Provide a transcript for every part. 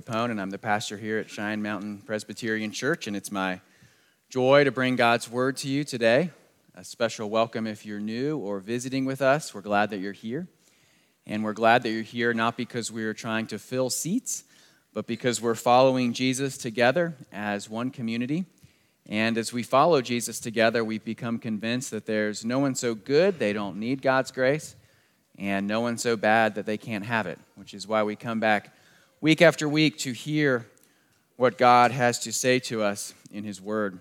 Capone, and I'm the pastor here at Cheyenne Mountain Presbyterian Church, and it's my joy to bring God's word to you today. A special welcome if you're new or visiting with us. We're glad that you're here. And we're glad that you're here not because we're trying to fill seats, but because we're following Jesus together as one community. And as we follow Jesus together, we've become convinced that there's no one so good they don't need God's grace, and no one so bad that they can't have it, which is why we come back week after week to hear what God has to say to us in His Word.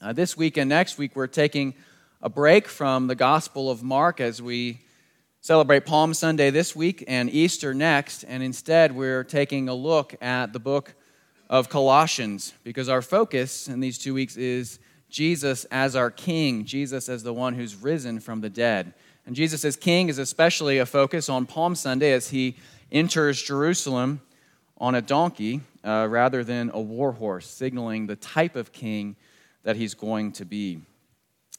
Uh, this week and next week, we're taking a break from the Gospel of Mark as we celebrate Palm Sunday this week and Easter next, and instead, we're taking a look at the book of Colossians because our focus in these two weeks is Jesus as our King, Jesus as the one who's risen from the dead. And Jesus as King is especially a focus on Palm Sunday as he enters Jerusalem on a donkey uh, rather than a war horse, signaling the type of king that he's going to be.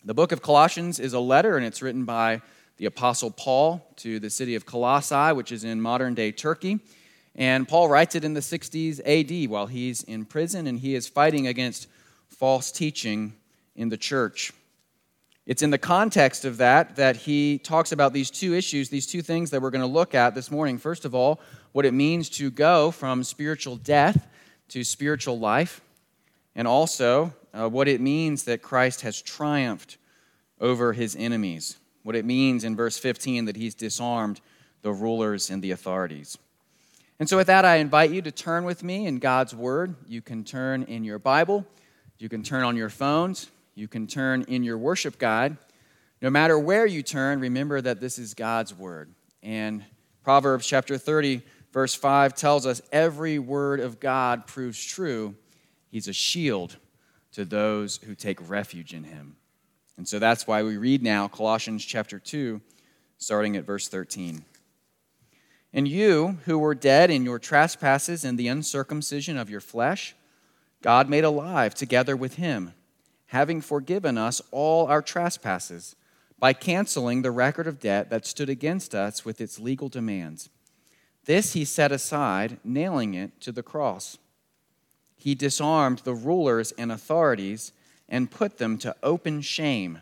The book of Colossians is a letter, and it's written by the Apostle Paul to the city of Colossae, which is in modern day Turkey. And Paul writes it in the 60s AD while he's in prison and he is fighting against false teaching in the church. It's in the context of that that he talks about these two issues, these two things that we're going to look at this morning. First of all, what it means to go from spiritual death to spiritual life, and also uh, what it means that Christ has triumphed over his enemies. What it means in verse 15 that he's disarmed the rulers and the authorities. And so, with that, I invite you to turn with me in God's Word. You can turn in your Bible, you can turn on your phones, you can turn in your worship guide. No matter where you turn, remember that this is God's word. And Proverbs chapter 30, verse 5 tells us every word of God proves true. He's a shield to those who take refuge in him. And so that's why we read now Colossians chapter 2, starting at verse 13. And you, who were dead in your trespasses and the uncircumcision of your flesh, God made alive together with him having forgiven us all our trespasses by canceling the record of debt that stood against us with its legal demands. This he set aside, nailing it to the cross. He disarmed the rulers and authorities and put them to open shame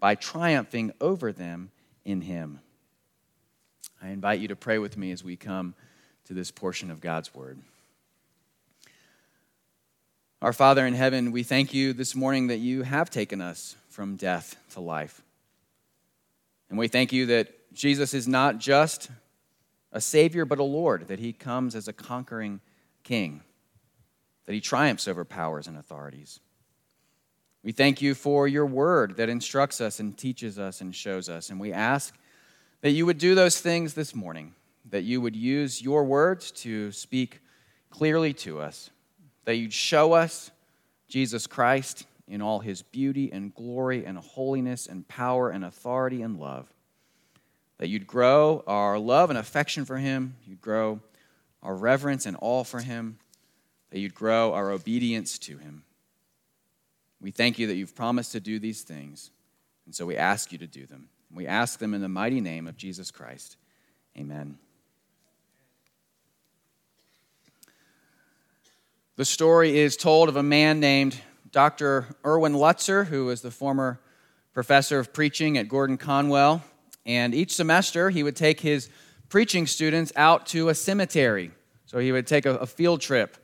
by triumphing over them in him. I invite you to pray with me as we come to this portion of God's word. Our Father in heaven, we thank you this morning that you have taken us from death to life. And we thank you that Jesus is not just a Savior, but a Lord, that he comes as a conquering King, that he triumphs over powers and authorities. We thank you for your word that instructs us and teaches us and shows us. And we ask that you would do those things this morning, that you would use your words to speak clearly to us that you'd show us Jesus Christ in all his beauty and glory and holiness and power and authority and love. That you'd grow our love and affection for him, you'd grow our reverence and awe for him, that you'd grow our obedience to him. We thank you that you've promised to do these things, and so we ask you to do them. We ask them in the mighty name of Jesus Christ. Amen. The story is told of a man named Dr. Erwin Lutzer, who was the former professor of preaching at Gordon Conwell. And each semester, he would take his preaching students out to a cemetery. So he would take a, a field trip.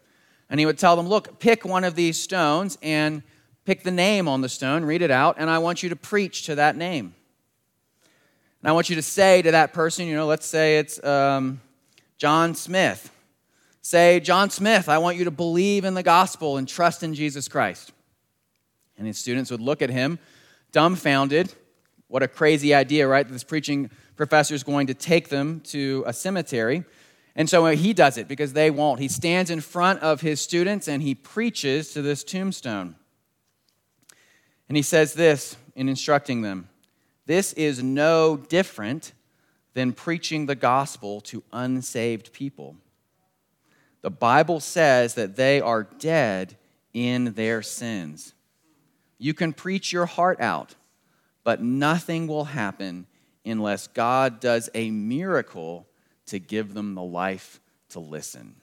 And he would tell them, Look, pick one of these stones and pick the name on the stone, read it out, and I want you to preach to that name. And I want you to say to that person, you know, let's say it's um, John Smith say, John Smith, I want you to believe in the gospel and trust in Jesus Christ. And his students would look at him, dumbfounded. What a crazy idea, right? This preaching professor is going to take them to a cemetery. And so he does it because they won't. He stands in front of his students and he preaches to this tombstone. And he says this in instructing them This is no different than preaching the gospel to unsaved people. The Bible says that they are dead in their sins. You can preach your heart out, but nothing will happen unless God does a miracle to give them the life to listen.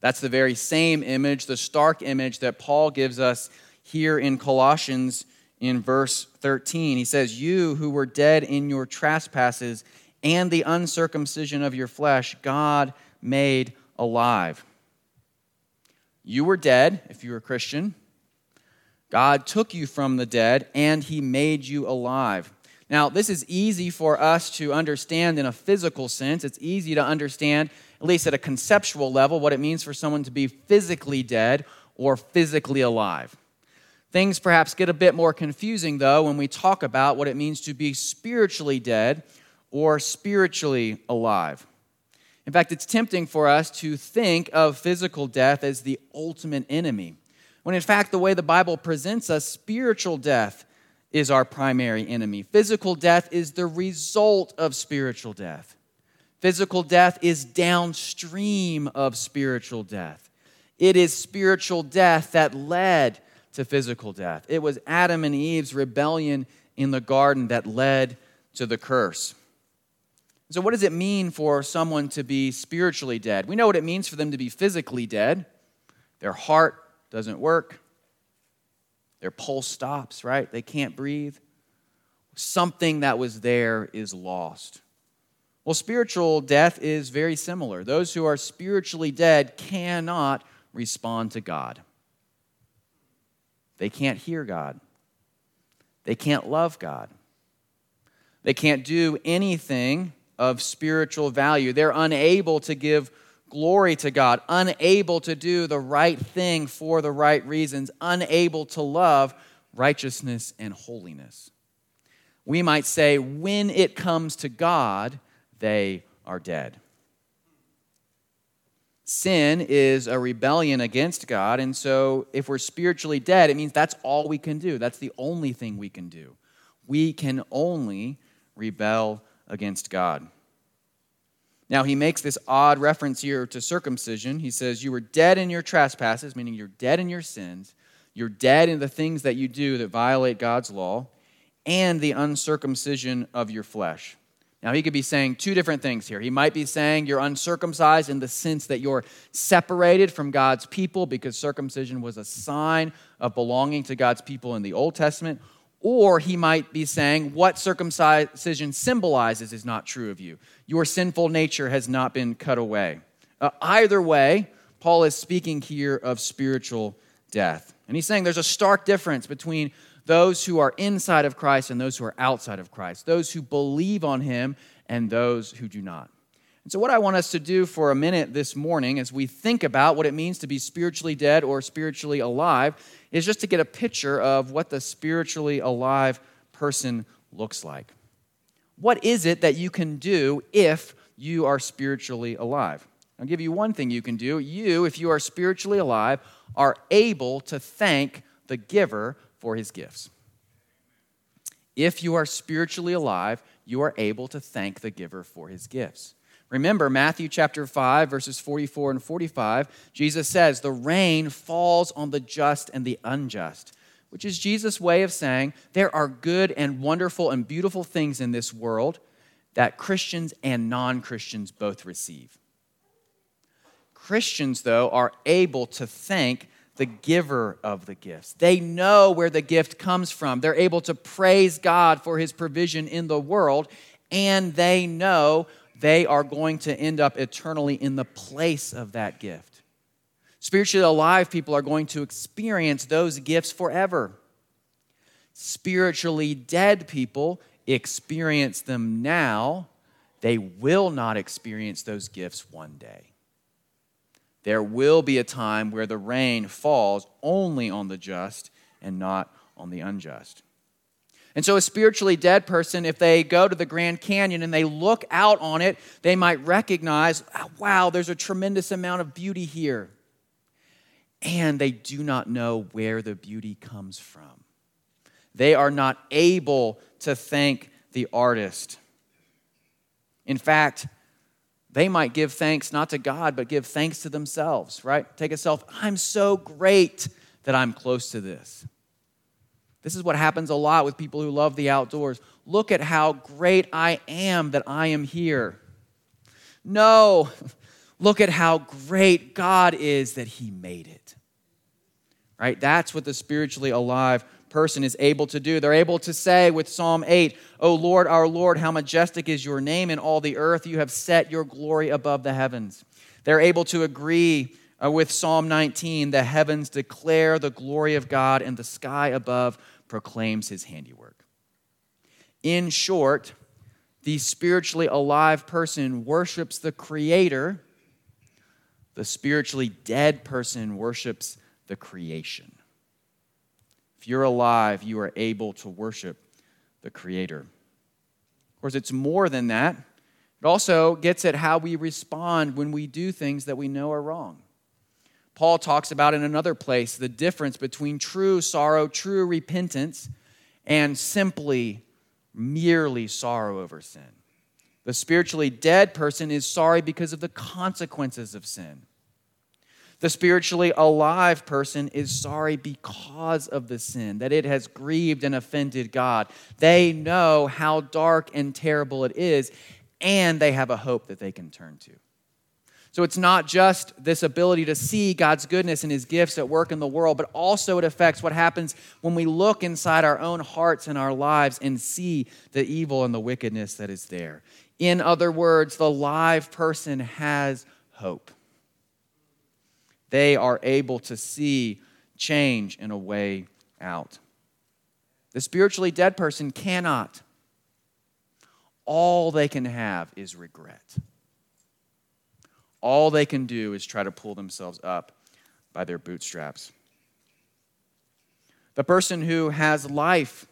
That's the very same image, the stark image that Paul gives us here in Colossians in verse 13. He says, You who were dead in your trespasses and the uncircumcision of your flesh, God made alive. You were dead, if you were a Christian. God took you from the dead and he made you alive. Now, this is easy for us to understand in a physical sense. It's easy to understand, at least at a conceptual level, what it means for someone to be physically dead or physically alive. Things perhaps get a bit more confusing, though, when we talk about what it means to be spiritually dead or spiritually alive. In fact, it's tempting for us to think of physical death as the ultimate enemy, when in fact, the way the Bible presents us, spiritual death is our primary enemy. Physical death is the result of spiritual death. Physical death is downstream of spiritual death. It is spiritual death that led to physical death. It was Adam and Eve's rebellion in the garden that led to the curse. So, what does it mean for someone to be spiritually dead? We know what it means for them to be physically dead. Their heart doesn't work, their pulse stops, right? They can't breathe. Something that was there is lost. Well, spiritual death is very similar. Those who are spiritually dead cannot respond to God. They can't hear God. They can't love God. They can't do anything of spiritual value. They're unable to give glory to God, unable to do the right thing for the right reasons, unable to love righteousness and holiness. We might say, when it comes to God, they are dead. Sin is a rebellion against God, and so if we're spiritually dead, it means that's all we can do. That's the only thing we can do. We can only rebel against God. Now, he makes this odd reference here to circumcision. He says, You were dead in your trespasses, meaning you're dead in your sins. You're dead in the things that you do that violate God's law, and the uncircumcision of your flesh. Now, he could be saying two different things here. He might be saying you're uncircumcised in the sense that you're separated from God's people because circumcision was a sign of belonging to God's people in the Old Testament. Or he might be saying what circumcision symbolizes is not true of you. Your sinful nature has not been cut away. Uh, either way, Paul is speaking here of spiritual death. And he's saying there's a stark difference between those who are inside of Christ and those who are outside of Christ, those who believe on him and those who do not. And so, what I want us to do for a minute this morning as we think about what it means to be spiritually dead or spiritually alive is just to get a picture of what the spiritually alive person looks like. What is it that you can do if you are spiritually alive? I'll give you one thing you can do. You, if you are spiritually alive, are able to thank the giver for his gifts. If you are spiritually alive, you are able to thank the giver for his gifts. Remember, Matthew chapter 5, verses 44 and 45, Jesus says, The rain falls on the just and the unjust, which is Jesus' way of saying there are good and wonderful and beautiful things in this world that Christians and non Christians both receive. Christians, though, are able to thank the giver of the gifts. They know where the gift comes from. They're able to praise God for his provision in the world, and they know they are going to end up eternally in the place of that gift. Spiritually alive people are going to experience those gifts forever. Spiritually dead people experience them now, they will not experience those gifts one day. There will be a time where the rain falls only on the just and not on the unjust. And so, a spiritually dead person, if they go to the Grand Canyon and they look out on it, they might recognize, ah, wow, there's a tremendous amount of beauty here. And they do not know where the beauty comes from. They are not able to thank the artist. In fact, they might give thanks not to God, but give thanks to themselves, right? Take a self, I'm so great that I'm close to this. This is what happens a lot with people who love the outdoors. Look at how great I am that I am here. No, Look at how great God is that He made it. Right? That's what the spiritually alive person is able to do. They're able to say with Psalm 8, O Lord, our Lord, how majestic is your name in all the earth. You have set your glory above the heavens. They're able to agree uh, with Psalm 19 the heavens declare the glory of God, and the sky above proclaims his handiwork. In short, the spiritually alive person worships the Creator, the spiritually dead person worships the creation. If you're alive, you are able to worship the Creator. Of course, it's more than that. It also gets at how we respond when we do things that we know are wrong. Paul talks about in another place the difference between true sorrow, true repentance, and simply, merely sorrow over sin. The spiritually dead person is sorry because of the consequences of sin. The spiritually alive person is sorry because of the sin, that it has grieved and offended God. They know how dark and terrible it is, and they have a hope that they can turn to. So it's not just this ability to see God's goodness and his gifts at work in the world, but also it affects what happens when we look inside our own hearts and our lives and see the evil and the wickedness that is there. In other words, the live person has hope. They are able to see change in a way out. The spiritually dead person cannot. All they can have is regret all they can do is try to pull themselves up by their bootstraps. The person who has life,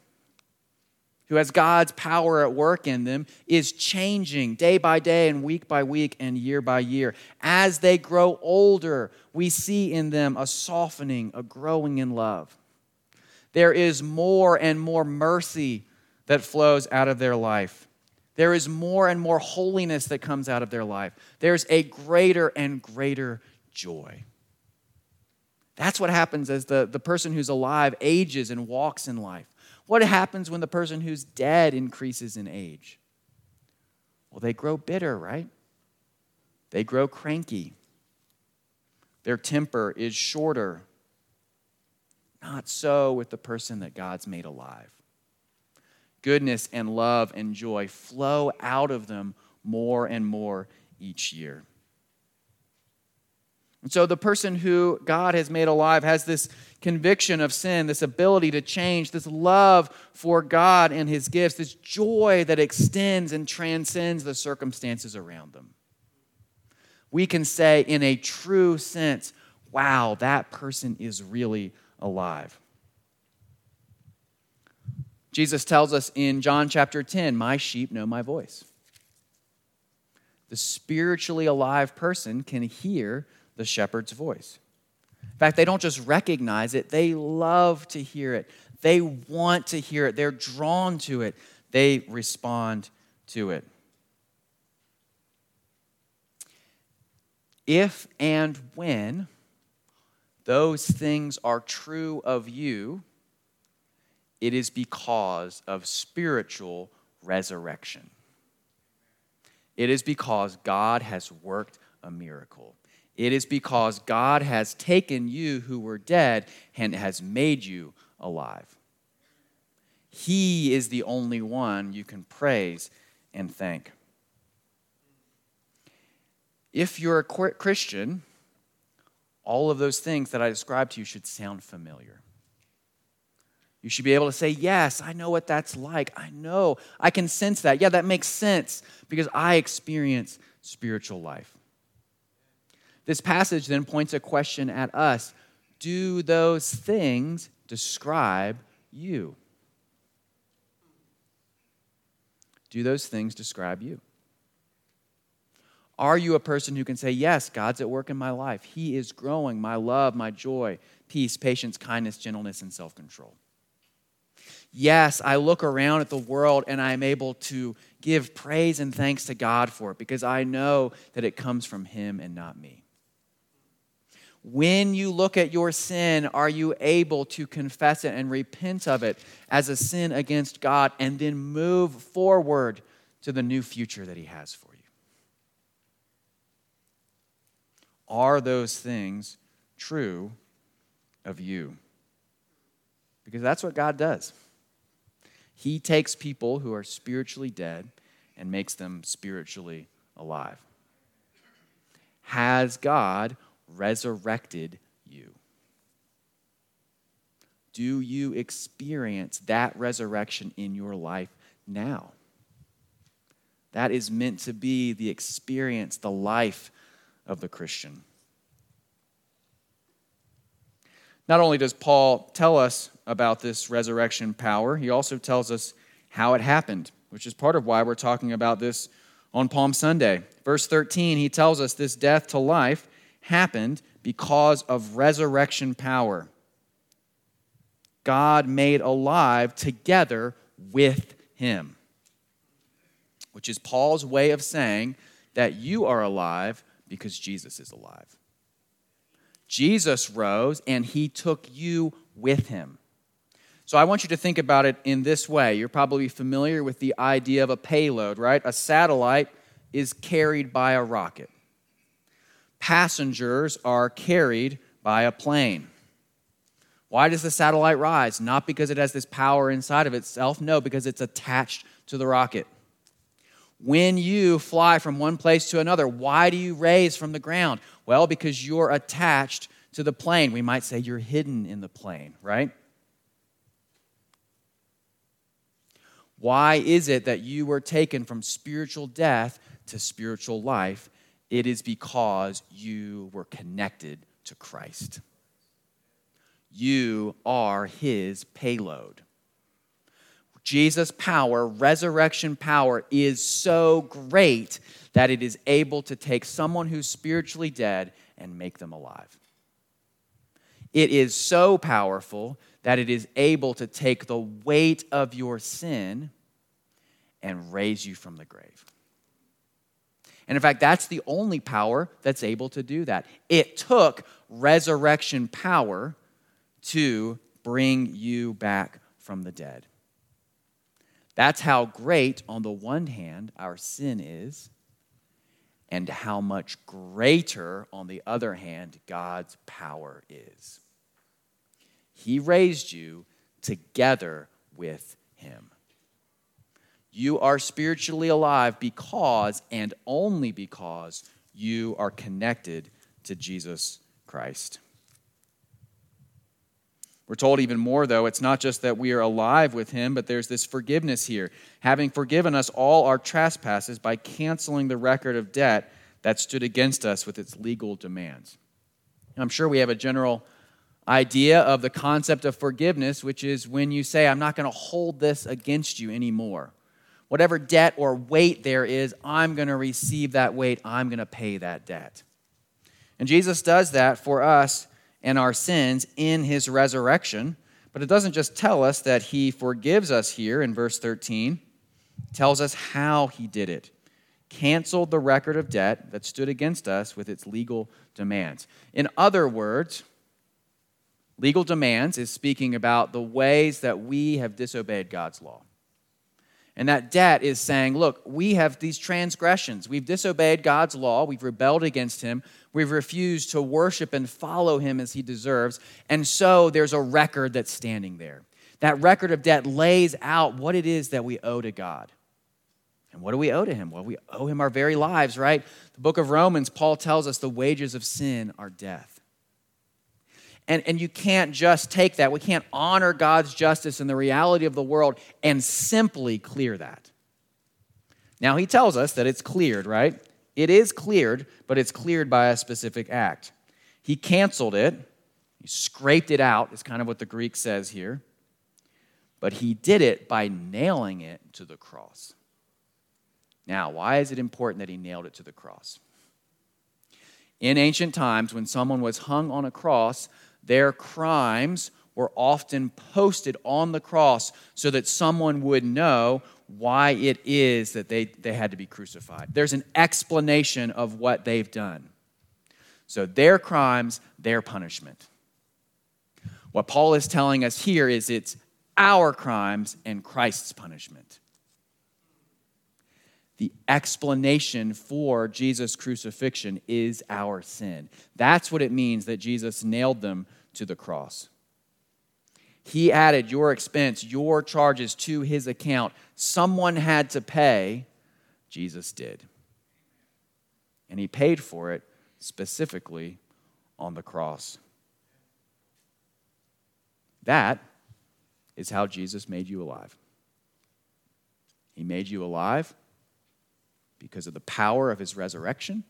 who has God's power at work in them, is changing day by day and week by week and year by year. As they grow older, we see in them a softening, a growing in love. There is more and more mercy that flows out of their life. There is more and more holiness that comes out of their life. There's a greater and greater joy. That's what happens as the, the person who's alive ages and walks in life. What happens when the person who's dead increases in age? Well, they grow bitter, right? They grow cranky. Their temper is shorter. Not so with the person that God's made alive goodness and love and joy flow out of them more and more each year. And so the person who God has made alive has this conviction of sin, this ability to change, this love for God and his gifts, this joy that extends and transcends the circumstances around them. We can say, in a true sense, wow, that person is really alive. Jesus tells us in John chapter 10, My sheep know my voice. The spiritually alive person can hear the shepherd's voice. In fact, they don't just recognize it, they love to hear it. They want to hear it. They're drawn to it. They respond to it. If and when those things are true of you, it is because of spiritual resurrection. It is because God has worked a miracle. It is because God has taken you who were dead and has made you alive. He is the only one you can praise and thank. If you're a Christian, all of those things that I described to you should sound familiar. You should be able to say, Yes, I know what that's like. I know. I can sense that. Yeah, that makes sense because I experience spiritual life. This passage then points a question at us Do those things describe you? Do those things describe you? Are you a person who can say, Yes, God's at work in my life? He is growing my love, my joy, peace, patience, kindness, gentleness, and self control yes, I look around at the world and I'm able to give praise and thanks to God for it because I know that it comes from Him and not me. When you look at your sin, are you able to confess it and repent of it as a sin against God and then move forward to the new future that He has for you? Are those things true of you? Because that's what God does. He takes people who are spiritually dead and makes them spiritually alive. Has God resurrected you? Do you experience that resurrection in your life now? That is meant to be the experience, the life of the Christian. Not only does Paul tell us about this resurrection power, he also tells us how it happened, which is part of why we're talking about this on Palm Sunday. Verse 13, he tells us this death to life happened because of resurrection power. God made alive together with him, which is Paul's way of saying that you are alive because Jesus is alive. Jesus rose and he took you with him. So I want you to think about it in this way. You're probably familiar with the idea of a payload, right? A satellite is carried by a rocket. Passengers are carried by a plane. Why does the satellite rise? Not because it has this power inside of itself, no, because it's attached to the rocket. When you fly from one place to another, why do you raise from the ground? Well, because you're attached to the plane. We might say you're hidden in the plane, right? Why is it that you were taken from spiritual death to spiritual life? It is because you were connected to Christ. You are his payload. Jesus' power, resurrection power, is so great that it is able to take someone who's spiritually dead and make them alive. It is so powerful that it is able to take the weight of your sin and raise you from the grave. And in fact, that's the only power that's able to do that. It took resurrection power to bring you back from the dead. That's how great, on the one hand, our sin is, and how much greater, on the other hand, God's power is. He raised you together with Him. You are spiritually alive because and only because you are connected to Jesus Christ. We're told even more, though, it's not just that we are alive with him, but there's this forgiveness here. Having forgiven us all our trespasses by canceling the record of debt that stood against us with its legal demands. I'm sure we have a general idea of the concept of forgiveness, which is when you say, I'm not going to hold this against you anymore. Whatever debt or weight there is, I'm going to receive that weight, I'm going to pay that debt. And Jesus does that for us and our sins in his resurrection. But it doesn't just tell us that he forgives us here in verse 13, it tells us how he did it. Canceled the record of debt that stood against us with its legal demands. In other words, legal demands is speaking about the ways that we have disobeyed God's law. And that debt is saying, look, we have these transgressions. We've disobeyed God's law. We've rebelled against Him. We've refused to worship and follow Him as He deserves. And so there's a record that's standing there. That record of debt lays out what it is that we owe to God. And what do we owe to Him? Well, we owe Him our very lives, right? The book of Romans, Paul tells us the wages of sin are death. And, and you can't just take that. We can't honor God's justice and the reality of the world and simply clear that. Now, he tells us that it's cleared, right? It is cleared, but it's cleared by a specific act. He canceled it, he scraped it out, is kind of what the Greek says here. But he did it by nailing it to the cross. Now, why is it important that he nailed it to the cross? In ancient times, when someone was hung on a cross, their crimes were often posted on the cross so that someone would know why it is that they, they had to be crucified. There's an explanation of what they've done. So, their crimes, their punishment. What Paul is telling us here is it's our crimes and Christ's punishment. The explanation for Jesus' crucifixion is our sin. That's what it means that Jesus nailed them to the cross. He added your expense, your charges to his account. Someone had to pay, Jesus did. And he paid for it specifically on the cross. That is how Jesus made you alive. He made you alive because of the power of his resurrection.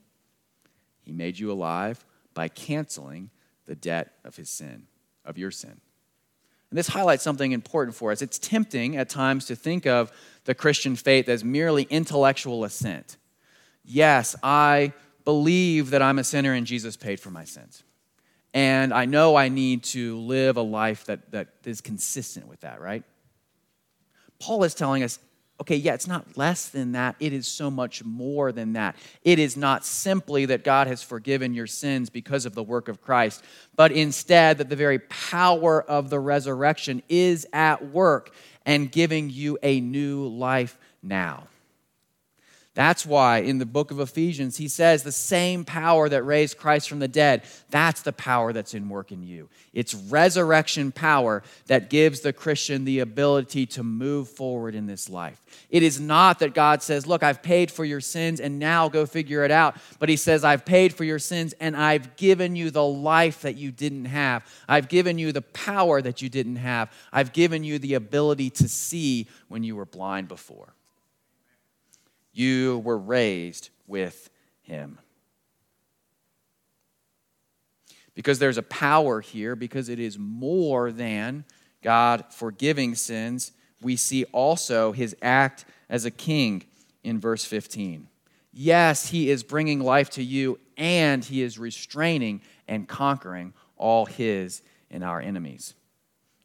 He made you alive by canceling the debt of his sin, of your sin. And this highlights something important for us. It's tempting at times to think of the Christian faith as merely intellectual assent. Yes, I believe that I'm a sinner and Jesus paid for my sins. And I know I need to live a life that, that is consistent with that, right? Paul is telling us okay, yeah, it's not less than that. It is so much more than that. It is not simply that God has forgiven your sins because of the work of Christ, but instead that the very power of the resurrection is at work and giving you a new life now. That's why in the book of Ephesians, he says the same power that raised Christ from the dead, that's the power that's in work in you. It's resurrection power that gives the Christian the ability to move forward in this life. It is not that God says, Look, I've paid for your sins and now go figure it out. But he says, I've paid for your sins and I've given you the life that you didn't have. I've given you the power that you didn't have. I've given you the ability to see when you were blind before you were raised with him. Because there's a power here, because it is more than God forgiving sins, we see also his act as a king in verse 15. Yes, he is bringing life to you, and he is restraining and conquering all his and our enemies.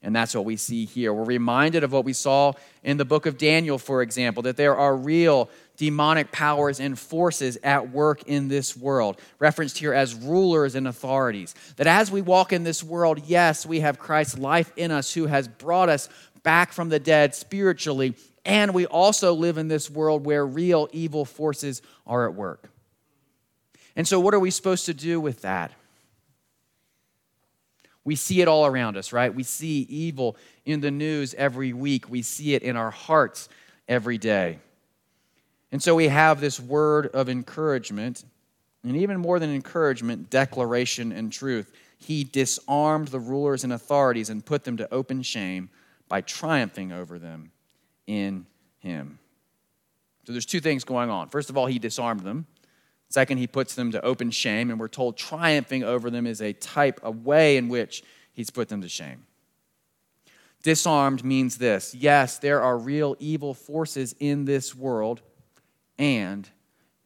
And that's what we see here. We're reminded of what we saw in the book of Daniel, for example, that there are real demonic powers and forces at work in this world, referenced here as rulers and authorities. That as we walk in this world, yes, we have Christ's life in us who has brought us back from the dead spiritually, and we also live in this world where real evil forces are at work. And so, what are we supposed to do with that? We see it all around us, right? We see evil in the news every week. We see it in our hearts every day. And so we have this word of encouragement, and even more than encouragement, declaration and truth. He disarmed the rulers and authorities and put them to open shame by triumphing over them in him. So there's two things going on. First of all, he disarmed them. Second, he puts them to open shame, and we're told triumphing over them is a type, a way in which he's put them to shame. Disarmed means this yes, there are real evil forces in this world, and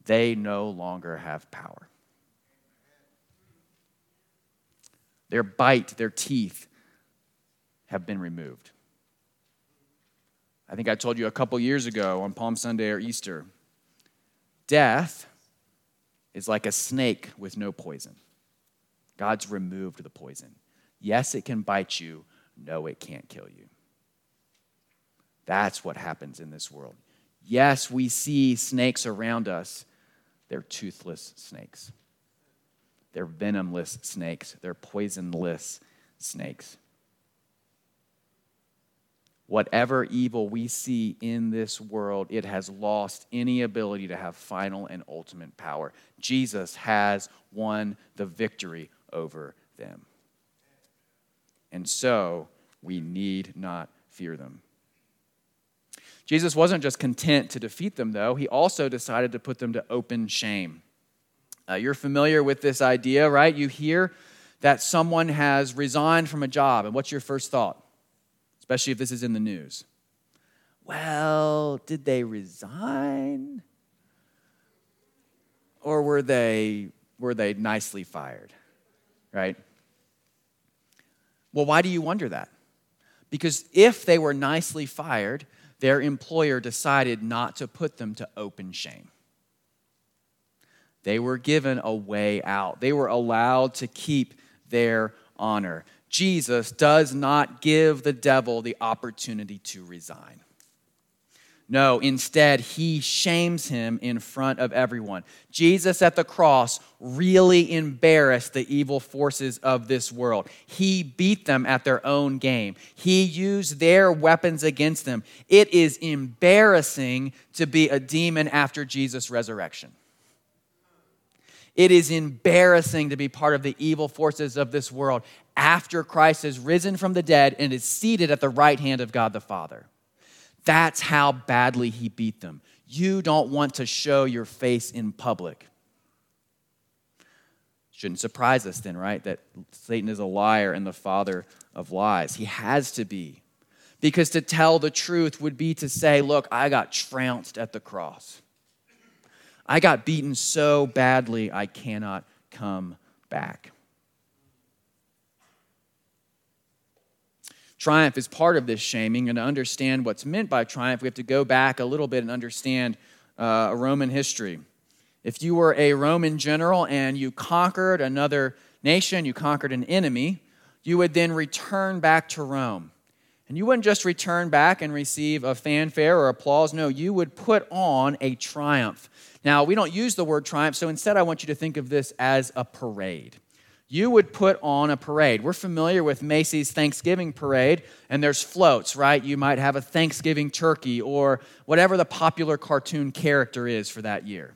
they no longer have power. Their bite, their teeth have been removed. I think I told you a couple years ago on Palm Sunday or Easter death is like a snake with no poison. God's removed the poison. Yes, it can bite you. No, it can't kill you. That's what happens in this world. Yes, we see snakes around us. They're toothless snakes. They're venomless snakes. They're poisonless snakes whatever evil we see in this world, it has lost any ability to have final and ultimate power. Jesus has won the victory over them. And so we need not fear them. Jesus wasn't just content to defeat them, though, he also decided to put them to open shame. Uh, you're familiar with this idea, right? You hear that someone has resigned from a job, and what's your first thought? Especially if this is in the news. Well, did they resign? Or were they, were they nicely fired? Right? Well, why do you wonder that? Because if they were nicely fired, their employer decided not to put them to open shame. They were given a way out, they were allowed to keep their honor. Jesus does not give the devil the opportunity to resign. No, instead, he shames him in front of everyone. Jesus at the cross really embarrassed the evil forces of this world. He beat them at their own game, he used their weapons against them. It is embarrassing to be a demon after Jesus' resurrection. It is embarrassing to be part of the evil forces of this world after Christ has risen from the dead and is seated at the right hand of God the Father. That's how badly he beat them. You don't want to show your face in public. Shouldn't surprise us then, right? That Satan is a liar and the father of lies. He has to be. Because to tell the truth would be to say, look, I got trounced at the cross. I got beaten so badly, I cannot come back. Triumph is part of this shaming, and to understand what's meant by triumph, we have to go back a little bit and understand uh, Roman history. If you were a Roman general and you conquered another nation, you conquered an enemy, you would then return back to Rome. And you wouldn't just return back and receive a fanfare or applause. No, you would put on a triumph. Now, we don't use the word triumph, so instead I want you to think of this as a parade. You would put on a parade. We're familiar with Macy's Thanksgiving parade, and there's floats, right? You might have a Thanksgiving turkey or whatever the popular cartoon character is for that year.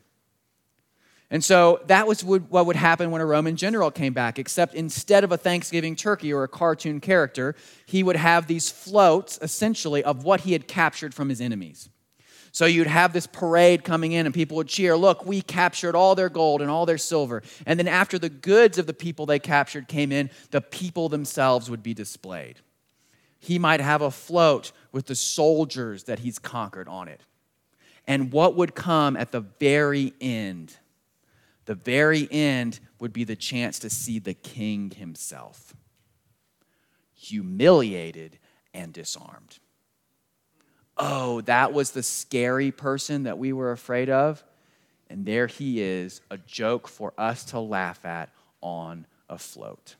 And so that was what would happen when a Roman general came back, except instead of a Thanksgiving turkey or a cartoon character, he would have these floats, essentially, of what he had captured from his enemies. So you'd have this parade coming in, and people would cheer, Look, we captured all their gold and all their silver. And then after the goods of the people they captured came in, the people themselves would be displayed. He might have a float with the soldiers that he's conquered on it. And what would come at the very end? The very end would be the chance to see the king himself, humiliated and disarmed oh, that was the scary person that we were afraid of. And there he is, a joke for us to laugh at on a float.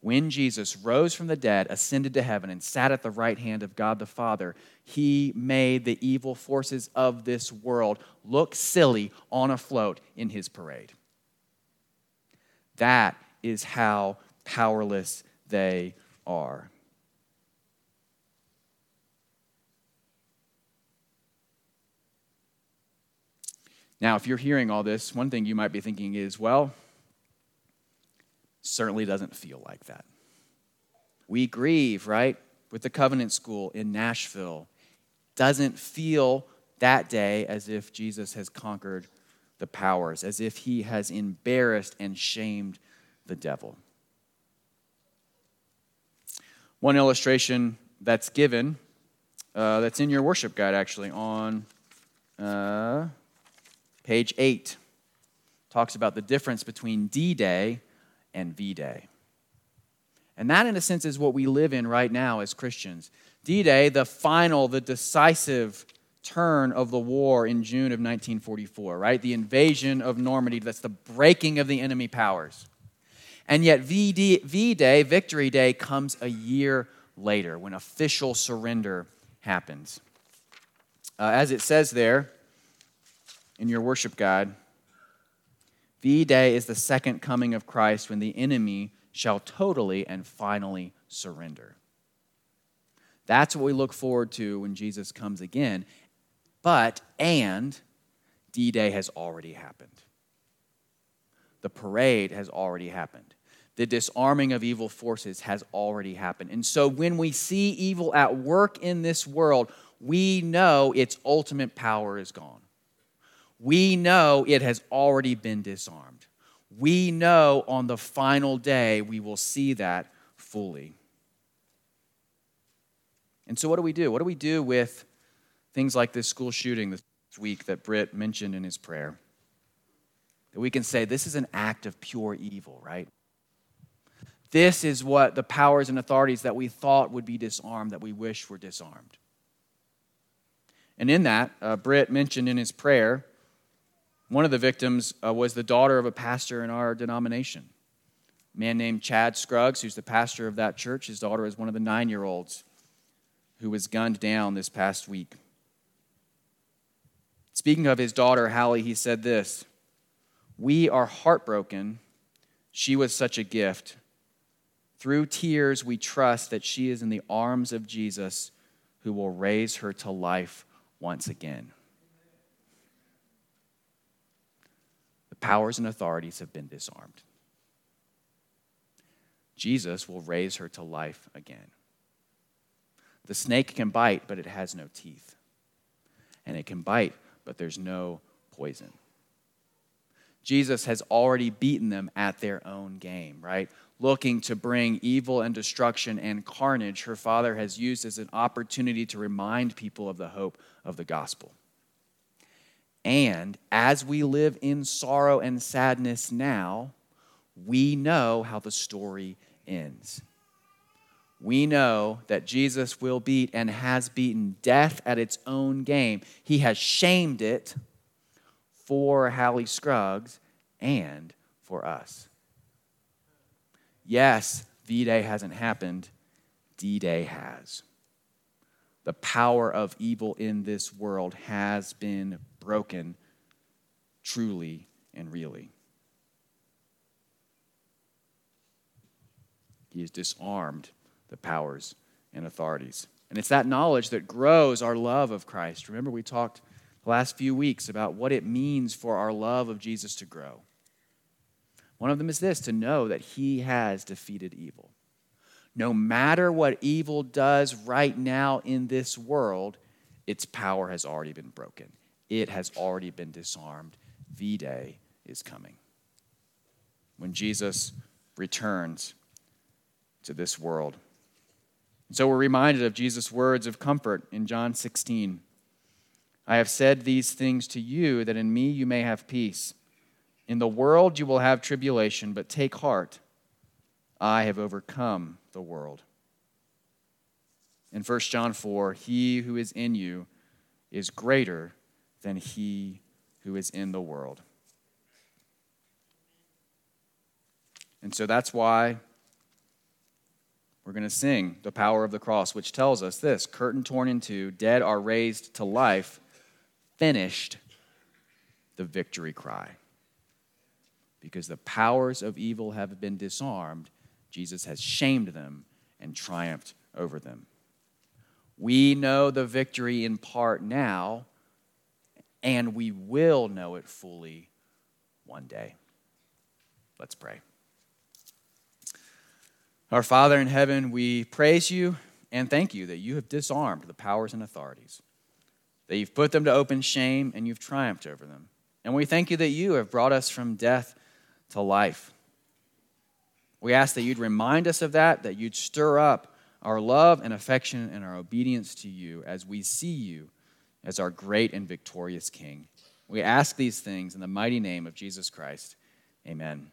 When Jesus rose from the dead, ascended to heaven, and sat at the right hand of God the Father, he made the evil forces of this world look silly on a float in his parade. That is how powerless they are. Now, if you're hearing all this, one thing you might be thinking is, well, certainly doesn't feel like that. We grieve, right, with the Covenant School in Nashville. Doesn't feel that day as if Jesus has conquered the powers, as if he has embarrassed and shamed the devil. One illustration that's given, uh, that's in your worship guide actually, on. Uh, Page 8 talks about the difference between D Day and V Day. And that, in a sense, is what we live in right now as Christians. D Day, the final, the decisive turn of the war in June of 1944, right? The invasion of Normandy, that's the breaking of the enemy powers. And yet, V Day, Victory Day, comes a year later when official surrender happens. Uh, as it says there, in your worship guide. V Day is the second coming of Christ when the enemy shall totally and finally surrender. That's what we look forward to when Jesus comes again. But, and, D Day has already happened. The parade has already happened. The disarming of evil forces has already happened. And so when we see evil at work in this world, we know its ultimate power is gone we know it has already been disarmed. We know on the final day we will see that fully. And so, what do we do? What do we do with things like this school shooting this week that Britt mentioned in his prayer? That we can say this is an act of pure evil, right? This is what the powers and authorities that we thought would be disarmed, that we wish were disarmed. And in that, uh, Britt mentioned in his prayer one of the victims uh, was the daughter of a pastor in our denomination, a man named Chad Scruggs, who's the pastor of that church. His daughter is one of the nine year olds who was gunned down this past week. Speaking of his daughter, Hallie, he said this We are heartbroken. She was such a gift. Through tears, we trust that she is in the arms of Jesus who will raise her to life once again. Powers and authorities have been disarmed. Jesus will raise her to life again. The snake can bite, but it has no teeth. And it can bite, but there's no poison. Jesus has already beaten them at their own game, right? Looking to bring evil and destruction and carnage, her Father has used as an opportunity to remind people of the hope of the gospel. And as we live in sorrow and sadness now, we know how the story ends. We know that Jesus will beat and has beaten death at its own game. He has shamed it for Hallie Scruggs and for us. Yes, V Day hasn't happened, D Day has. The power of evil in this world has been broken truly and really. He has disarmed the powers and authorities. And it's that knowledge that grows our love of Christ. Remember, we talked the last few weeks about what it means for our love of Jesus to grow. One of them is this to know that he has defeated evil. No matter what evil does right now in this world, its power has already been broken. It has already been disarmed. V Day is coming. When Jesus returns to this world. So we're reminded of Jesus' words of comfort in John 16. I have said these things to you that in me you may have peace. In the world you will have tribulation, but take heart. I have overcome the world. In 1 John 4, he who is in you is greater than he who is in the world. And so that's why we're going to sing the power of the cross, which tells us this curtain torn in two, dead are raised to life, finished the victory cry. Because the powers of evil have been disarmed, Jesus has shamed them and triumphed over them. We know the victory in part now, and we will know it fully one day. Let's pray. Our Father in heaven, we praise you and thank you that you have disarmed the powers and authorities, that you've put them to open shame and you've triumphed over them. And we thank you that you have brought us from death to life. We ask that you'd remind us of that, that you'd stir up our love and affection and our obedience to you as we see you as our great and victorious King. We ask these things in the mighty name of Jesus Christ. Amen.